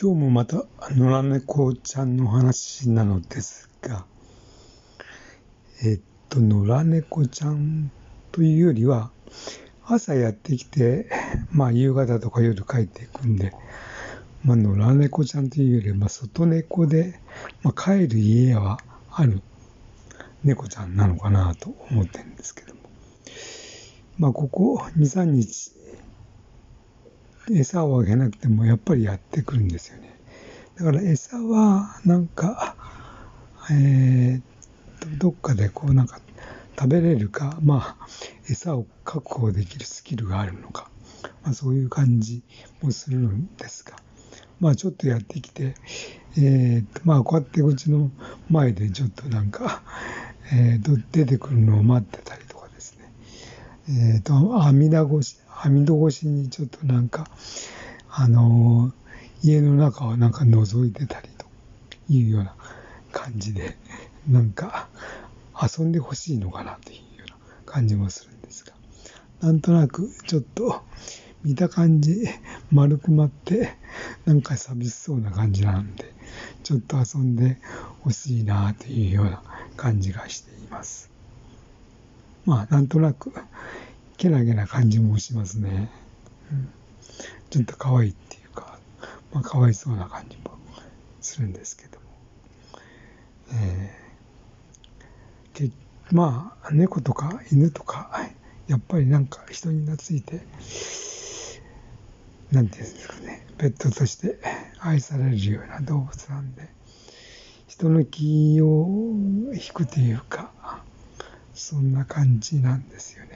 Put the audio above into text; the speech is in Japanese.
今日もまた野良猫ちゃんの話なのですが、えっと、野良猫ちゃんというよりは、朝やってきて、まあ夕方とか夜帰っていくんで、まあ野良猫ちゃんというよりは、まあ外猫で、まあ帰る家はある猫ちゃんなのかなと思ってるんですけども。まあここ2、3日、餌をあげなくてもやっぱりやってくるんですよね。だから餌はなんか、えー、どっかでこうなんか食べれるか、まあ餌を確保できるスキルがあるのか、まあ、そういう感じもするんですが、まあちょっとやってきて、えー、まあこうやってうちの前でちょっとなんか、えー、出てくるのを待ってたりとかですね、えっ、ー、と、網田越し、網戸越しにちょっとなんか、あのー、家の中をなんか覗いてたりというような感じで、なんか遊んでほしいのかなというような感じもするんですが、なんとなくちょっと見た感じ丸くまって、なんか寂しそうな感じなんで、ちょっと遊んでほしいなというような感じがしています。まあ、なんとなくけなげな感じもしますね。うん、ちょっと可愛いっていうか、まあ、かわいそうな感じもするんですけども。えー、けまあ、猫とか犬とか、やっぱりなんか人に懐いて、なんていうんですかね、ペットとして愛されるような動物なんで、人の気を引くというか、そんな感じなんですよね。